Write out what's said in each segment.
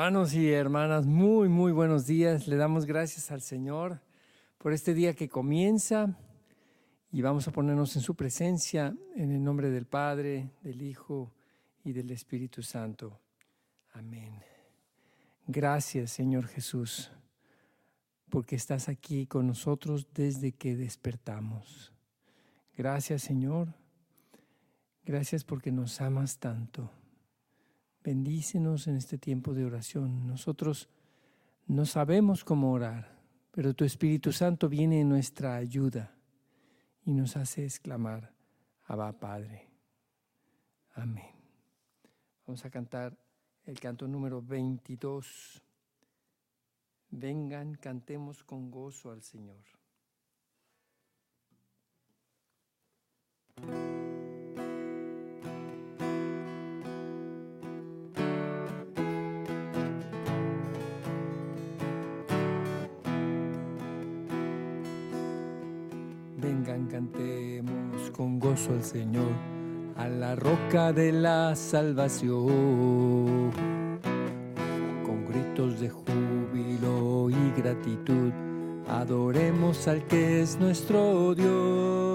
Hermanos y hermanas, muy, muy buenos días. Le damos gracias al Señor por este día que comienza y vamos a ponernos en su presencia en el nombre del Padre, del Hijo y del Espíritu Santo. Amén. Gracias, Señor Jesús, porque estás aquí con nosotros desde que despertamos. Gracias, Señor. Gracias porque nos amas tanto. Bendícenos en este tiempo de oración. Nosotros no sabemos cómo orar, pero tu Espíritu Santo viene en nuestra ayuda y nos hace exclamar, Abba Padre. Amén. Vamos a cantar el canto número 22. Vengan, cantemos con gozo al Señor. Con gozo al Señor, a la roca de la salvación. Con gritos de júbilo y gratitud, adoremos al que es nuestro Dios.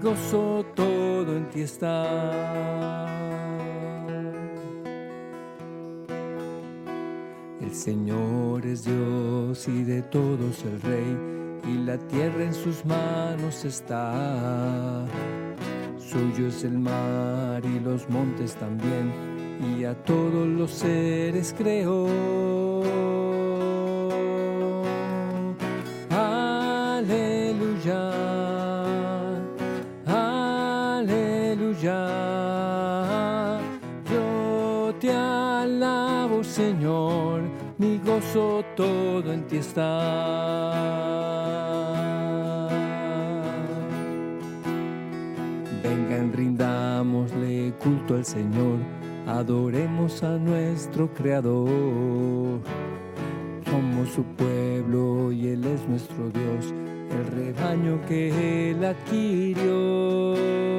Gozo todo en ti está. El Señor es Dios y de todos el Rey, y la tierra en sus manos está. Suyo es el mar y los montes también, y a todos los seres creó. Todo en ti está. Vengan, rindámosle culto al Señor, adoremos a nuestro Creador. Somos su pueblo y Él es nuestro Dios, el rebaño que Él adquirió.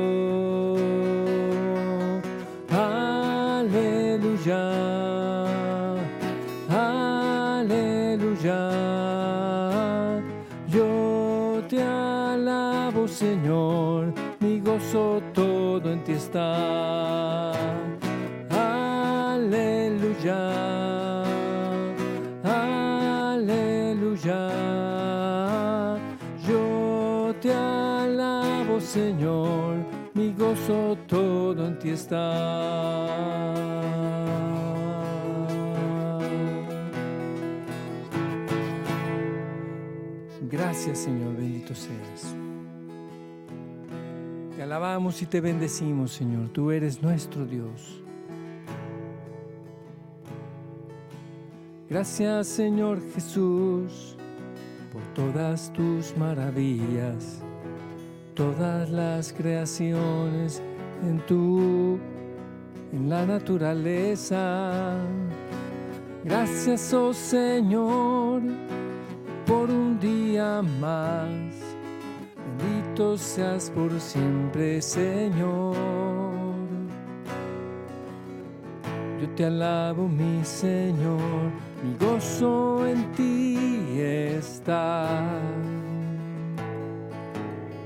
Ti está. Gracias, Señor, bendito seas. Te alabamos y te bendecimos, Señor. Tú eres nuestro Dios. Gracias, Señor Jesús, por todas tus maravillas, todas las creaciones en tu, en la naturaleza. Gracias, oh Señor, por un día más. Bendito seas por siempre, Señor. Yo te alabo, mi Señor, mi gozo en ti está.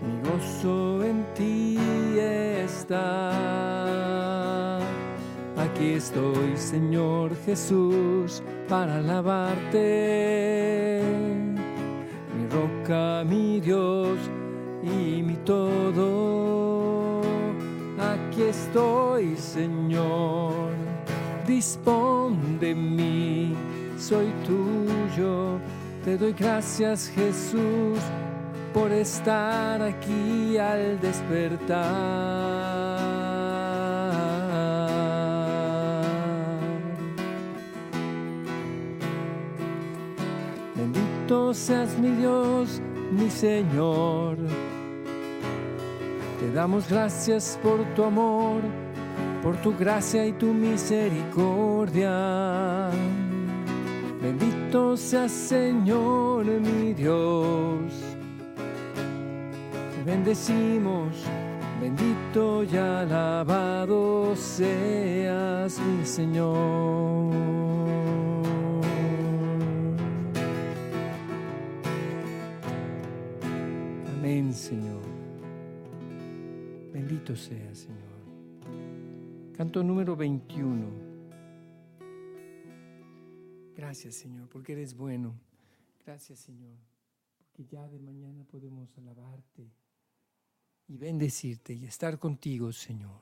Mi gozo en ti está. Aquí estoy, Señor Jesús, para alabarte. Mi roca, mi Dios y mi todo. Aquí estoy, Señor dispón de mí, soy tuyo. Te doy gracias Jesús por estar aquí al despertar. Bendito seas mi Dios, mi Señor. Te damos gracias por tu amor por tu gracia y tu misericordia. Bendito sea Señor mi Dios. Bendecimos, bendito y alabado seas mi Señor. Amén, Señor. Bendito sea, Señor. Canto número 21. Gracias, Señor, porque eres bueno. Gracias, Señor, porque ya de mañana podemos alabarte y bendecirte y estar contigo, Señor.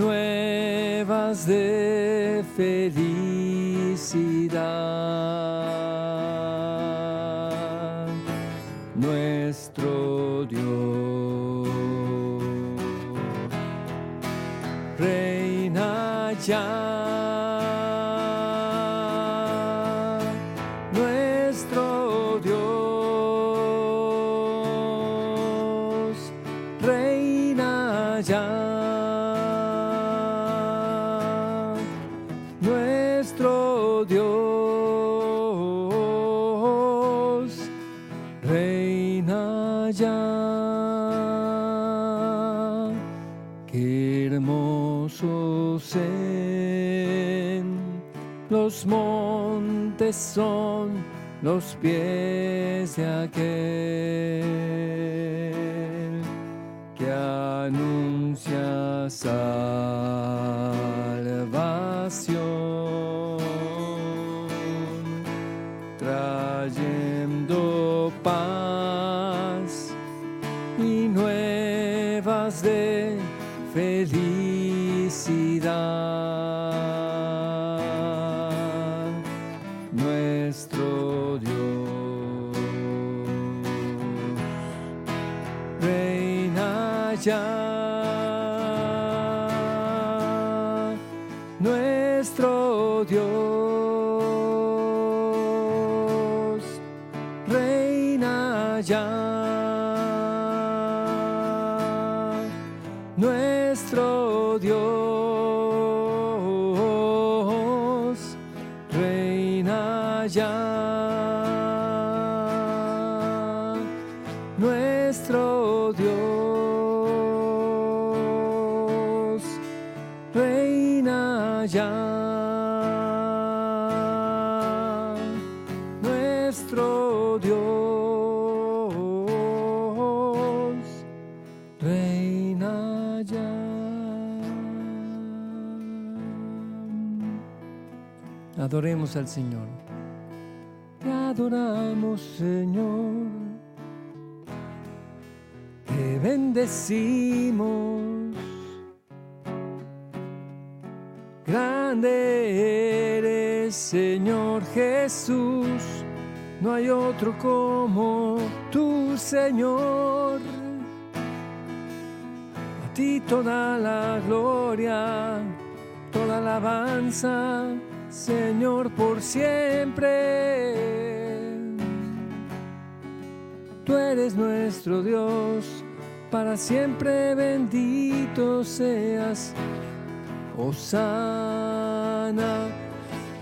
Nuevas de felicidad. Nuestro Dios reina ya. Son los pies de aquel que anuncia salvación, ya. Nuestro Dios reina ya. Adoremos al Señor. Te adoramos, Señor. Te bendecimos. Señor Jesús. No hay otro como tú, Señor. A ti toda la gloria, toda alabanza, Señor, por siempre. Tú eres nuestro Dios, para siempre bendito seas. Osana,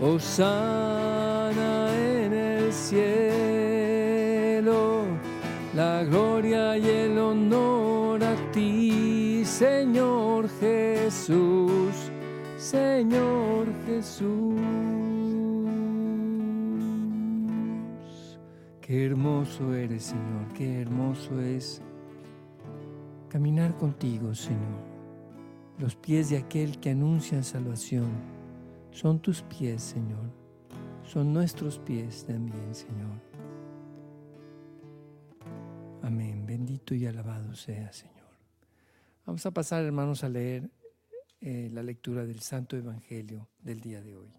Osana en el cielo, la gloria y el honor a ti, Señor Jesús, Señor Jesús. Qué hermoso eres, Señor, qué hermoso es caminar contigo, Señor. los pies de aquel que anuncia salvación. Son tus pies, Señor. Son nuestros pies también, Señor. Amén. Bendito y alabado sea, Señor. Vamos a pasar, hermanos, a leer eh, la lectura del Santo Evangelio del día de hoy.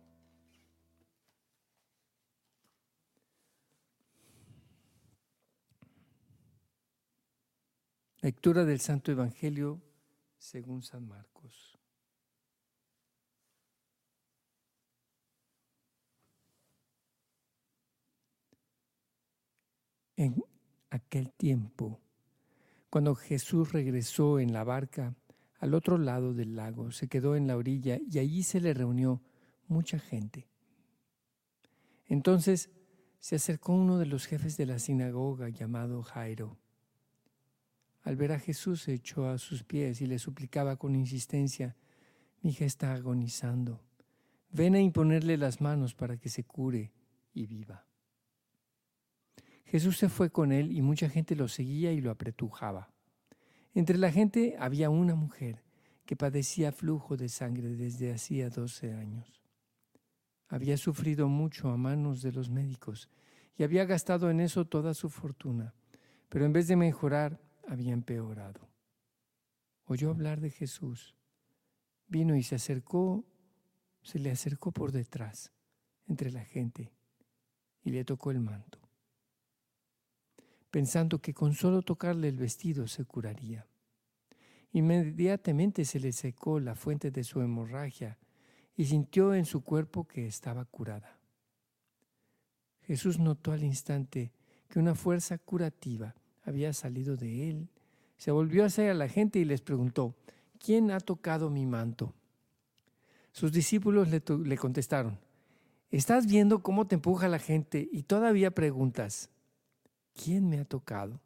Lectura del Santo Evangelio según San Marcos. En aquel tiempo, cuando Jesús regresó en la barca al otro lado del lago, se quedó en la orilla y allí se le reunió mucha gente. Entonces se acercó uno de los jefes de la sinagoga llamado Jairo al ver a Jesús se echó a sus pies y le suplicaba con insistencia, mi hija está agonizando, ven a imponerle las manos para que se cure y viva. Jesús se fue con él y mucha gente lo seguía y lo apretujaba. Entre la gente había una mujer que padecía flujo de sangre desde hacía doce años. Había sufrido mucho a manos de los médicos y había gastado en eso toda su fortuna, pero en vez de mejorar, había empeorado. Oyó hablar de Jesús. Vino y se acercó, se le acercó por detrás, entre la gente, y le tocó el manto, pensando que con solo tocarle el vestido se curaría. Inmediatamente se le secó la fuente de su hemorragia y sintió en su cuerpo que estaba curada. Jesús notó al instante que una fuerza curativa había salido de él, se volvió hacia la gente y les preguntó, ¿quién ha tocado mi manto? Sus discípulos le, le contestaron, estás viendo cómo te empuja la gente y todavía preguntas, ¿quién me ha tocado?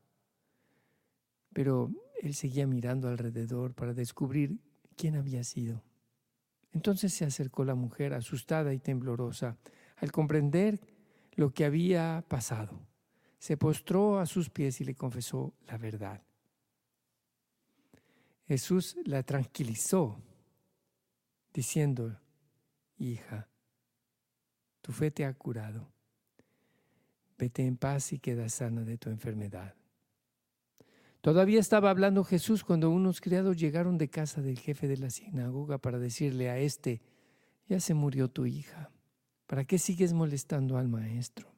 Pero él seguía mirando alrededor para descubrir quién había sido. Entonces se acercó la mujer, asustada y temblorosa, al comprender lo que había pasado se postró a sus pies y le confesó la verdad. Jesús la tranquilizó, diciendo, hija, tu fe te ha curado. Vete en paz y queda sana de tu enfermedad. Todavía estaba hablando Jesús cuando unos criados llegaron de casa del jefe de la sinagoga para decirle a éste, ya se murió tu hija, ¿para qué sigues molestando al maestro?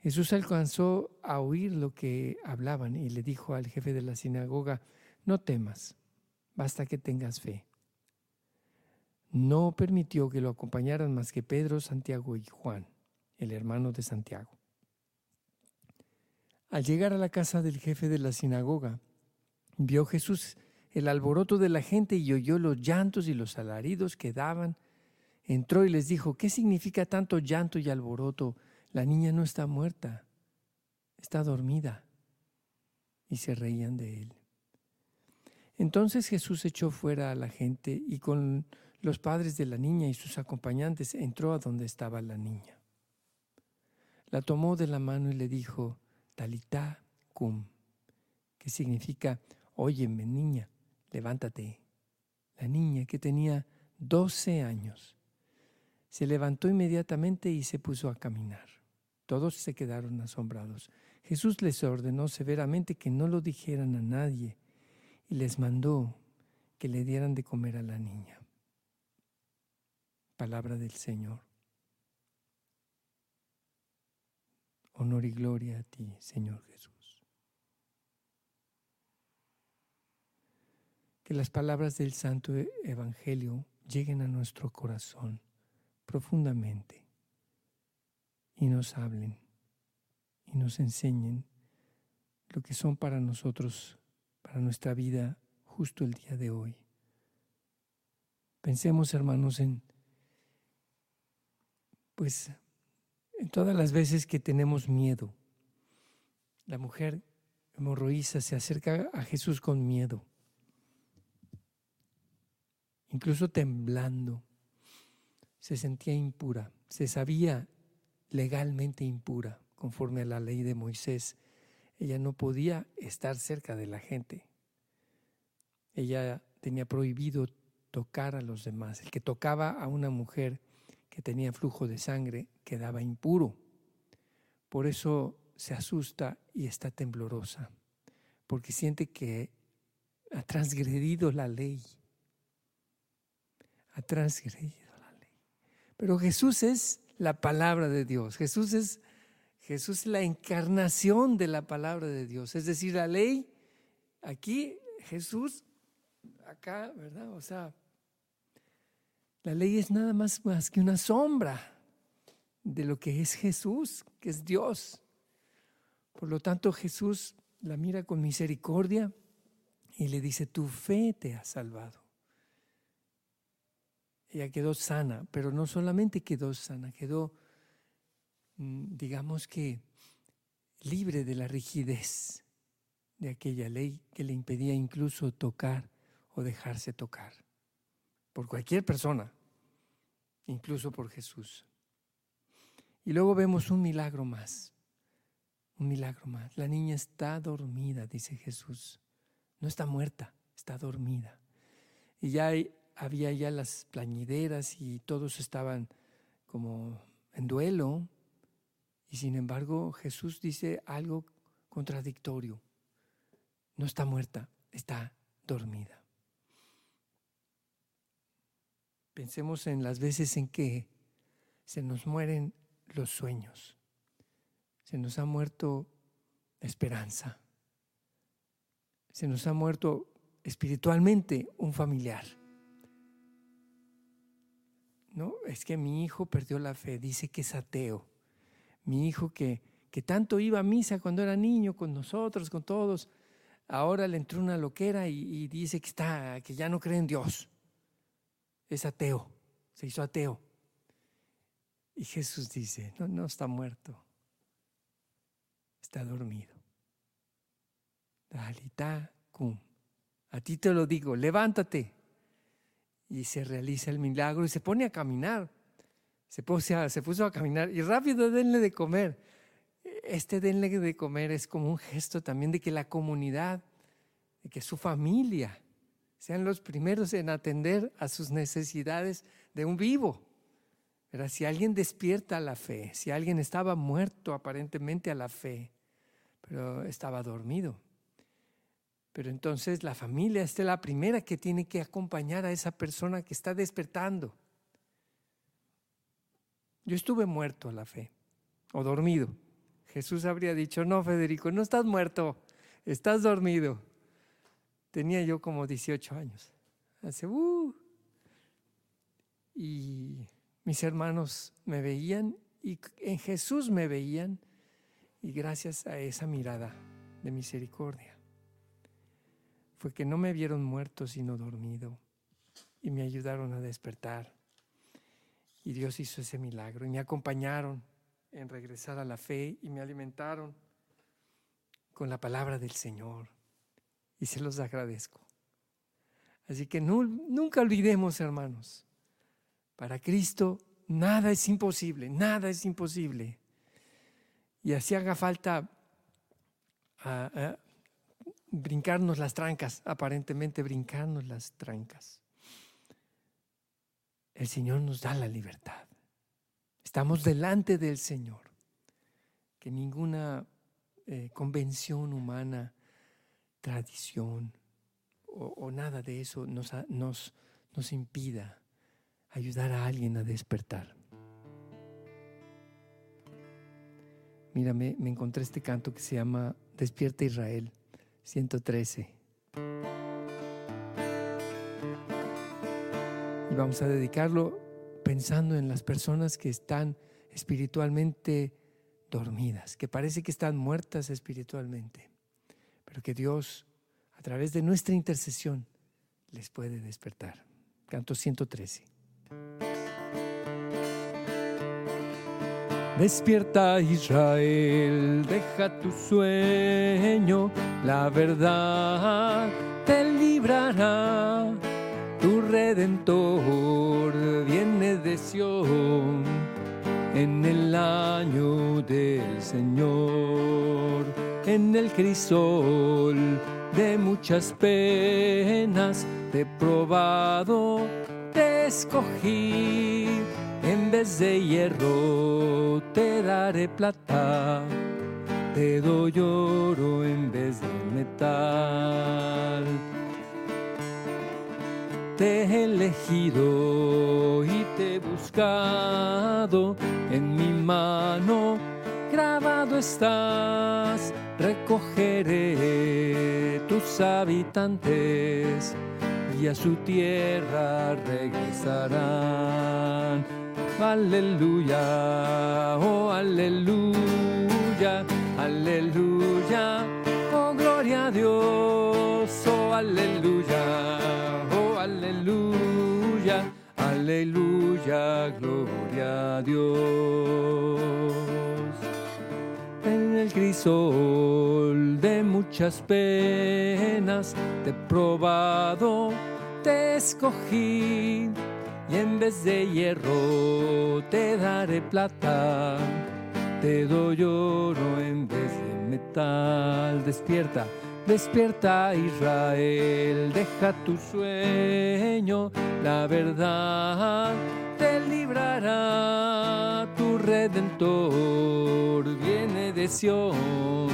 Jesús alcanzó a oír lo que hablaban y le dijo al jefe de la sinagoga, no temas, basta que tengas fe. No permitió que lo acompañaran más que Pedro, Santiago y Juan, el hermano de Santiago. Al llegar a la casa del jefe de la sinagoga, vio Jesús el alboroto de la gente y oyó los llantos y los alaridos que daban. Entró y les dijo, ¿qué significa tanto llanto y alboroto? La niña no está muerta, está dormida. Y se reían de él. Entonces Jesús echó fuera a la gente y con los padres de la niña y sus acompañantes entró a donde estaba la niña. La tomó de la mano y le dijo, Talita cum, que significa, óyeme niña, levántate. La niña que tenía doce años se levantó inmediatamente y se puso a caminar. Todos se quedaron asombrados. Jesús les ordenó severamente que no lo dijeran a nadie y les mandó que le dieran de comer a la niña. Palabra del Señor. Honor y gloria a ti, Señor Jesús. Que las palabras del Santo Evangelio lleguen a nuestro corazón profundamente y nos hablen y nos enseñen lo que son para nosotros, para nuestra vida, justo el día de hoy. Pensemos, hermanos, en, pues, todas las veces que tenemos miedo. La mujer hemorroísa se acerca a Jesús con miedo, incluso temblando. Se sentía impura, se sabía legalmente impura, conforme a la ley de Moisés. Ella no podía estar cerca de la gente. Ella tenía prohibido tocar a los demás. El que tocaba a una mujer que tenía flujo de sangre quedaba impuro. Por eso se asusta y está temblorosa, porque siente que ha transgredido la ley. Ha transgredido la ley. Pero Jesús es la palabra de Dios. Jesús es, Jesús es la encarnación de la palabra de Dios. Es decir, la ley, aquí Jesús, acá, ¿verdad? O sea, la ley es nada más, que una sombra de lo que es Jesús, que es Dios. Por lo tanto, Jesús la mira con misericordia y le dice, tu fe te ha salvado. Ella quedó sana, pero no solamente quedó sana, quedó, mm, digamos que, libre de la rigidez de aquella ley que le impedía incluso tocar o dejarse tocar por cualquier persona, incluso por Jesús. Y luego vemos un milagro más, un milagro más. La niña está dormida, dice Jesús. No está muerta, está dormida. Y ya había ya las plañideras y todos estaban como en duelo. Y sin embargo Jesús dice algo contradictorio. No está muerta, está dormida. Pensemos en las veces en que se nos mueren los sueños, se nos ha muerto esperanza, se nos ha muerto espiritualmente un familiar. No, es que mi hijo perdió la fe, dice que es ateo. Mi hijo que, que tanto iba a misa cuando era niño con nosotros, con todos, ahora le entró una loquera y, y dice que está, que ya no cree en Dios. Es ateo, se hizo ateo. Y Jesús dice, no, no está muerto, está dormido. Dalita cum. A ti te lo digo, levántate. Y se realiza el milagro y se pone a caminar. Se puso, se puso a caminar y rápido denle de comer. Este denle de comer es como un gesto también de que la comunidad, de que su familia sean los primeros en atender a sus necesidades de un vivo. Pero si alguien despierta a la fe, si alguien estaba muerto aparentemente a la fe, pero estaba dormido, pero entonces la familia es la primera que tiene que acompañar a esa persona que está despertando. Yo estuve muerto a la fe o dormido. Jesús habría dicho, no, Federico, no estás muerto, estás dormido. Tenía yo como 18 años. Hace, uh, y mis hermanos me veían y en Jesús me veían y gracias a esa mirada de misericordia fue que no me vieron muerto sino dormido y me ayudaron a despertar. Y Dios hizo ese milagro y me acompañaron en regresar a la fe y me alimentaron con la palabra del Señor. Y se los agradezco. Así que nunca olvidemos, hermanos, para Cristo nada es imposible, nada es imposible. Y así haga falta brincarnos las trancas, aparentemente brincarnos las trancas. El Señor nos da la libertad. Estamos delante del Señor. Que ninguna eh, convención humana, tradición o, nada de eso nos, nos, nos impida ayudar a alguien a despertar. Mira, me encontré este canto que se llama Despierta Israel. 113. Y vamos a dedicarlo pensando en las personas que están espiritualmente dormidas, que parece que están muertas espiritualmente, pero que Dios, a través de nuestra intercesión, les puede despertar. Canto 113. Despierta Israel, deja tu sueño, la verdad te librará. Tu redentor viene de Sión en el año del Señor. En el crisol de muchas penas te he probado, te escogí, en vez de hierro te daré plata, te doy oro en vez de metal. Te he elegido y te he buscado en mi mano grabado estás, recogeré tus habitantes y a su tierra regresarán. Aleluya, oh aleluya, aleluya, oh gloria a Dios, oh aleluya, oh aleluya, aleluya, gloria a Dios crisol de muchas penas. Te he probado, te escogí y en vez de hierro te daré plata, te doy oro en vez de metal. Despierta, despierta Israel, deja tu sueño, la verdad te librará tu redentor, viene de Sión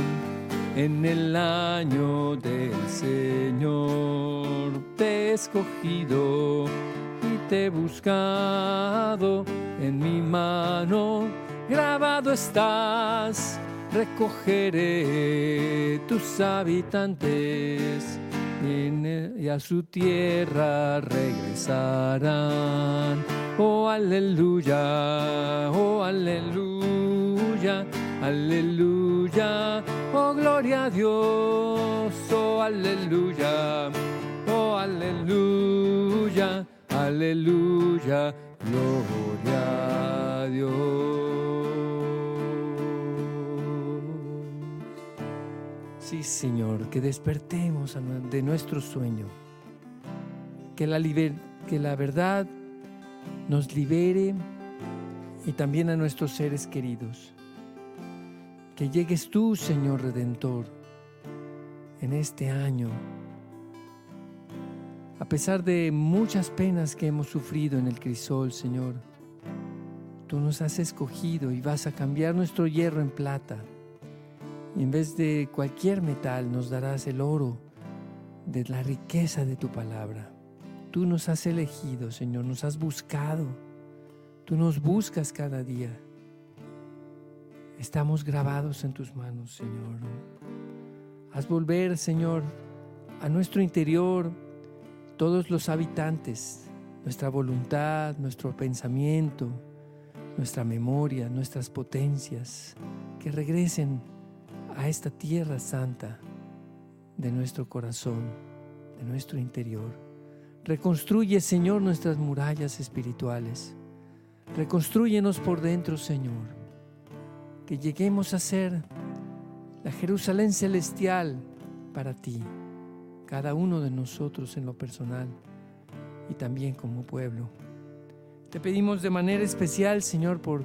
en el año del Señor. Te he escogido y te he buscado en mi mano, grabado estás, recogeré tus habitantes y a su tierra regresarán. Oh aleluya, oh aleluya, aleluya, oh gloria a Dios, oh aleluya, oh aleluya, aleluya, gloria a Dios. Sí, Señor, que despertemos de nuestro sueño, que la, que la verdad nos libere y también a nuestros seres queridos. Que llegues tú, Señor Redentor, en este año, a pesar de muchas penas que hemos sufrido en el crisol, Señor. Tú nos has escogido y vas a cambiar nuestro hierro en plata y en vez de cualquier metal nos darás el oro de la riqueza de tu palabra. Tú nos has elegido, Señor, nos has buscado. Tú nos buscas cada día. Estamos grabados en tus manos, Señor. Haz volver, Señor, a nuestro interior todos los habitantes, nuestra voluntad, nuestro pensamiento, nuestra memoria, nuestras potencias, que regresen a esta tierra santa de nuestro corazón, de nuestro interior. Reconstruye, Señor, nuestras murallas espirituales. Reconstruyenos por dentro, Señor. Que lleguemos a ser la Jerusalén celestial para ti, cada uno de nosotros en lo personal y también como pueblo. Te pedimos de manera especial, Señor, por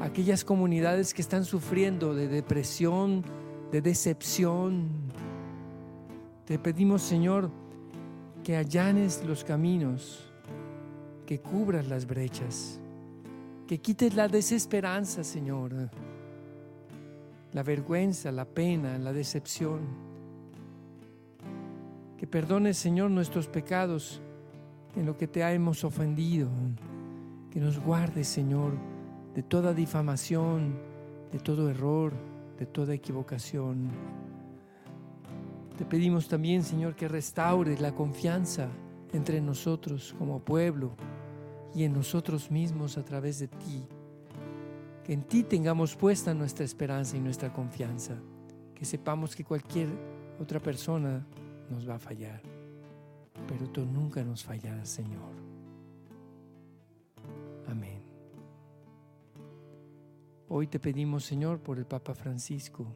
aquellas comunidades que están sufriendo de depresión, de decepción. Te pedimos, Señor, que allanes los caminos, que cubras las brechas, que quites la desesperanza, Señor, la vergüenza, la pena, la decepción. Que perdones, Señor, nuestros pecados en lo que te hemos ofendido. Que nos guardes, Señor, de toda difamación, de todo error de toda equivocación. Te pedimos también, Señor, que restaures la confianza entre nosotros como pueblo y en nosotros mismos a través de ti. Que en ti tengamos puesta nuestra esperanza y nuestra confianza. Que sepamos que cualquier otra persona nos va a fallar, pero tú nunca nos fallarás, Señor. Amén. Hoy te pedimos, Señor, por el Papa Francisco,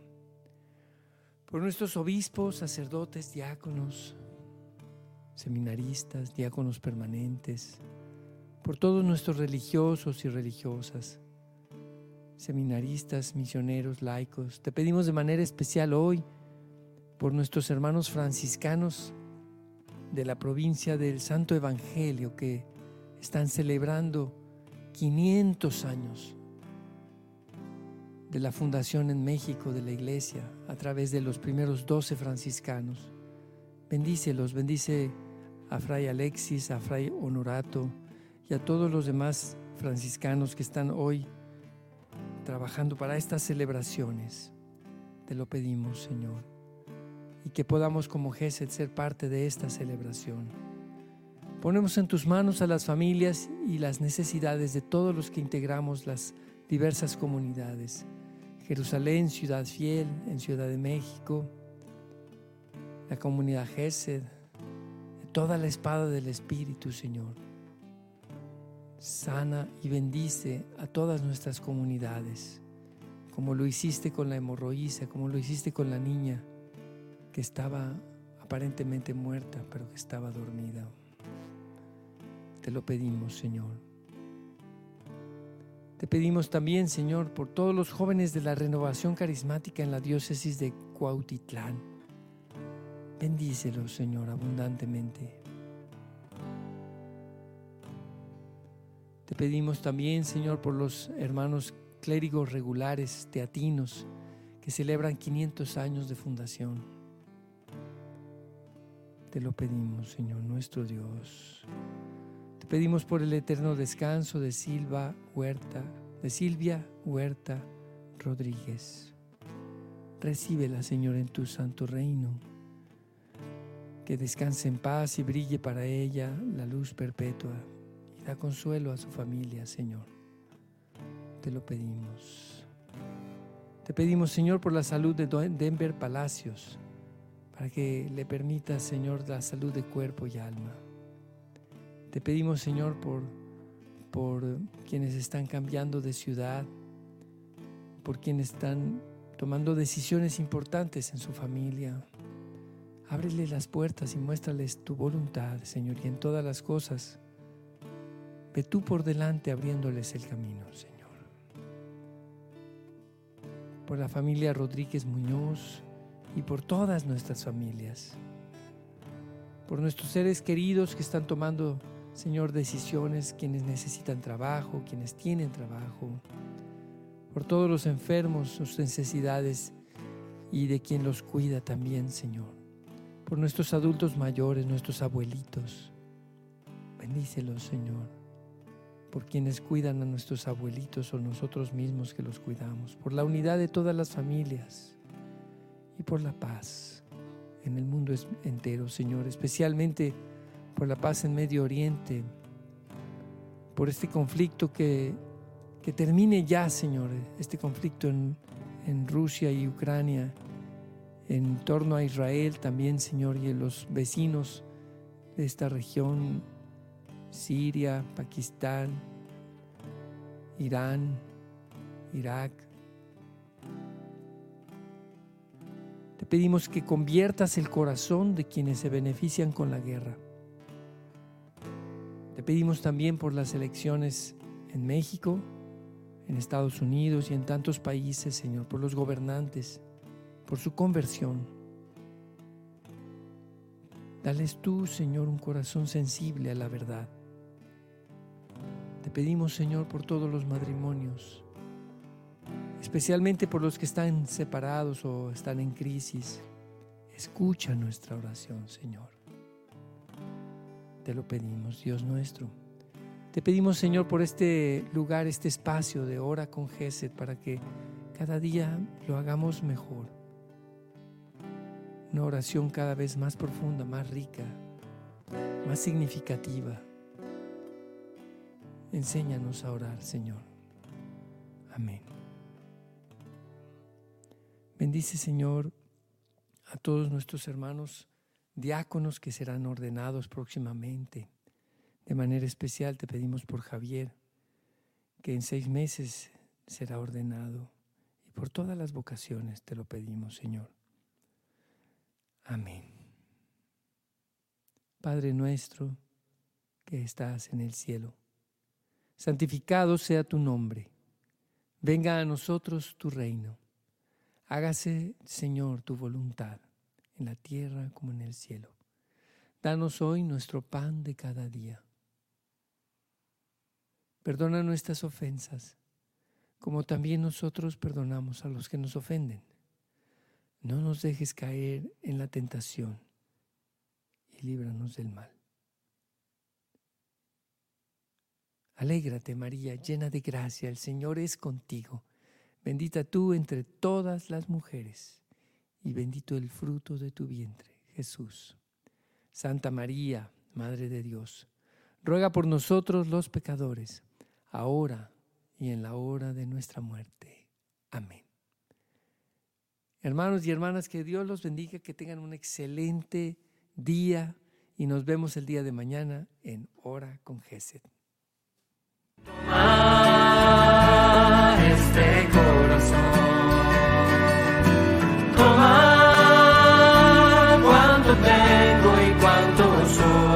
por nuestros obispos, sacerdotes, diáconos, seminaristas, diáconos permanentes, por todos nuestros religiosos y religiosas. seminaristas, misioneros, laicos. Te pedimos de manera especial hoy por nuestros hermanos franciscanos de la provincia del Santo Evangelio que están celebrando 500 años de la fundación en México de la iglesia a través de los primeros 12 franciscanos. Bendícelos, bendice a Fray Alexis, a Fray Honorato y a todos los demás franciscanos que están hoy trabajando para estas celebraciones. Te lo pedimos, Señor, y que podamos como Gesed ser parte de esta celebración. Ponemos en tus manos a las familias y las necesidades de todos los que integramos las diversas comunidades. Jerusalén, Ciudad Fiel, en Ciudad de México, la comunidad Gesed, toda la espada del Espíritu, Señor. Sana y bendice a todas nuestras comunidades, como lo hiciste con la hemorroísa, como lo hiciste con la niña que estaba aparentemente muerta, pero que estaba dormida. Te lo pedimos, Señor. Te pedimos también, Señor, por todos los jóvenes de la renovación carismática en la diócesis de Cuautitlán. Bendícelos, Señor, abundantemente. Te pedimos también, Señor, por los hermanos clérigos regulares teatinos que celebran 500 años de fundación. Te lo pedimos, Señor, nuestro Dios. Te pedimos por el eterno descanso de Silva Huerta, de Silvia Huerta Rodríguez. Recíbela, Señor, en tu santo reino. Que descanse en paz y brille para ella la luz perpetua y da consuelo a su familia, Señor. Te lo pedimos. Te pedimos, Señor, por la salud de Denver Palacios, para que le permita, Señor, la salud de cuerpo y alma. Te pedimos, Señor, por, por quienes están cambiando de ciudad, por quienes están tomando decisiones importantes en su familia. Ábrele las puertas y muéstrales tu voluntad, Señor, y en todas las cosas. Ve tú por delante abriéndoles el camino, Señor. Por la familia Rodríguez Muñoz y por todas nuestras familias. Por nuestros seres queridos que están tomando Señor, decisiones, quienes necesitan trabajo, quienes tienen trabajo, por todos los enfermos, sus necesidades y de quien los cuida también, Señor, por nuestros adultos mayores, nuestros abuelitos. Bendícelos, Señor, por quienes cuidan a nuestros abuelitos o nosotros mismos que los cuidamos, por la unidad de todas las familias y por la paz en el mundo entero, Señor, especialmente por la paz en Medio Oriente, por este conflicto que, que termine ya, Señor, este conflicto en, en Rusia y Ucrania, en torno a Israel también, Señor, y en los vecinos de esta región, Siria, Pakistán, Irán, Irak. Te pedimos que conviertas el corazón de quienes se benefician con la guerra te pedimos también por las elecciones en México, en Estados Unidos y en tantos países, Señor, por los gobernantes, por su conversión. Dales tú, Señor, un corazón sensible a la verdad. Te pedimos, Señor, por todos los matrimonios, especialmente por los que están separados o están en crisis. Escucha nuestra oración, Señor. Te lo pedimos, Dios nuestro. Te pedimos, Señor, por este lugar, este espacio de hora con Gesed, para que cada día lo hagamos mejor. Una oración cada vez más profunda, más rica, más significativa. Enséñanos a orar, Señor. Amén. Bendice, Señor, a todos nuestros hermanos diáconos que serán ordenados próximamente. De manera especial te pedimos por Javier, que en seis meses será ordenado, y por todas las vocaciones te lo pedimos, Señor. Amén. Padre nuestro que estás en el cielo, santificado sea tu nombre, Venga a nosotros tu reino. Hágase, Señor, tu voluntad, en la tierra como en el cielo. Danos hoy nuestro pan de cada día. Perdona nuestras ofensas, como también nosotros perdonamos a los que nos ofenden. No nos dejes caer en la tentación y líbranos del mal. Alégrate María, llena de gracia, el Señor es contigo. Bendita tú entre todas las mujeres, y bendito el fruto de tu vientre, Jesús. Santa María, Madre de Dios, ruega por nosotros los pecadores, ahora y en la hora de nuestra muerte. Amén. Hermanos y hermanas, que Dios los bendiga, que tengan un excelente día y nos vemos el día de mañana en Hora con Gesed. the band.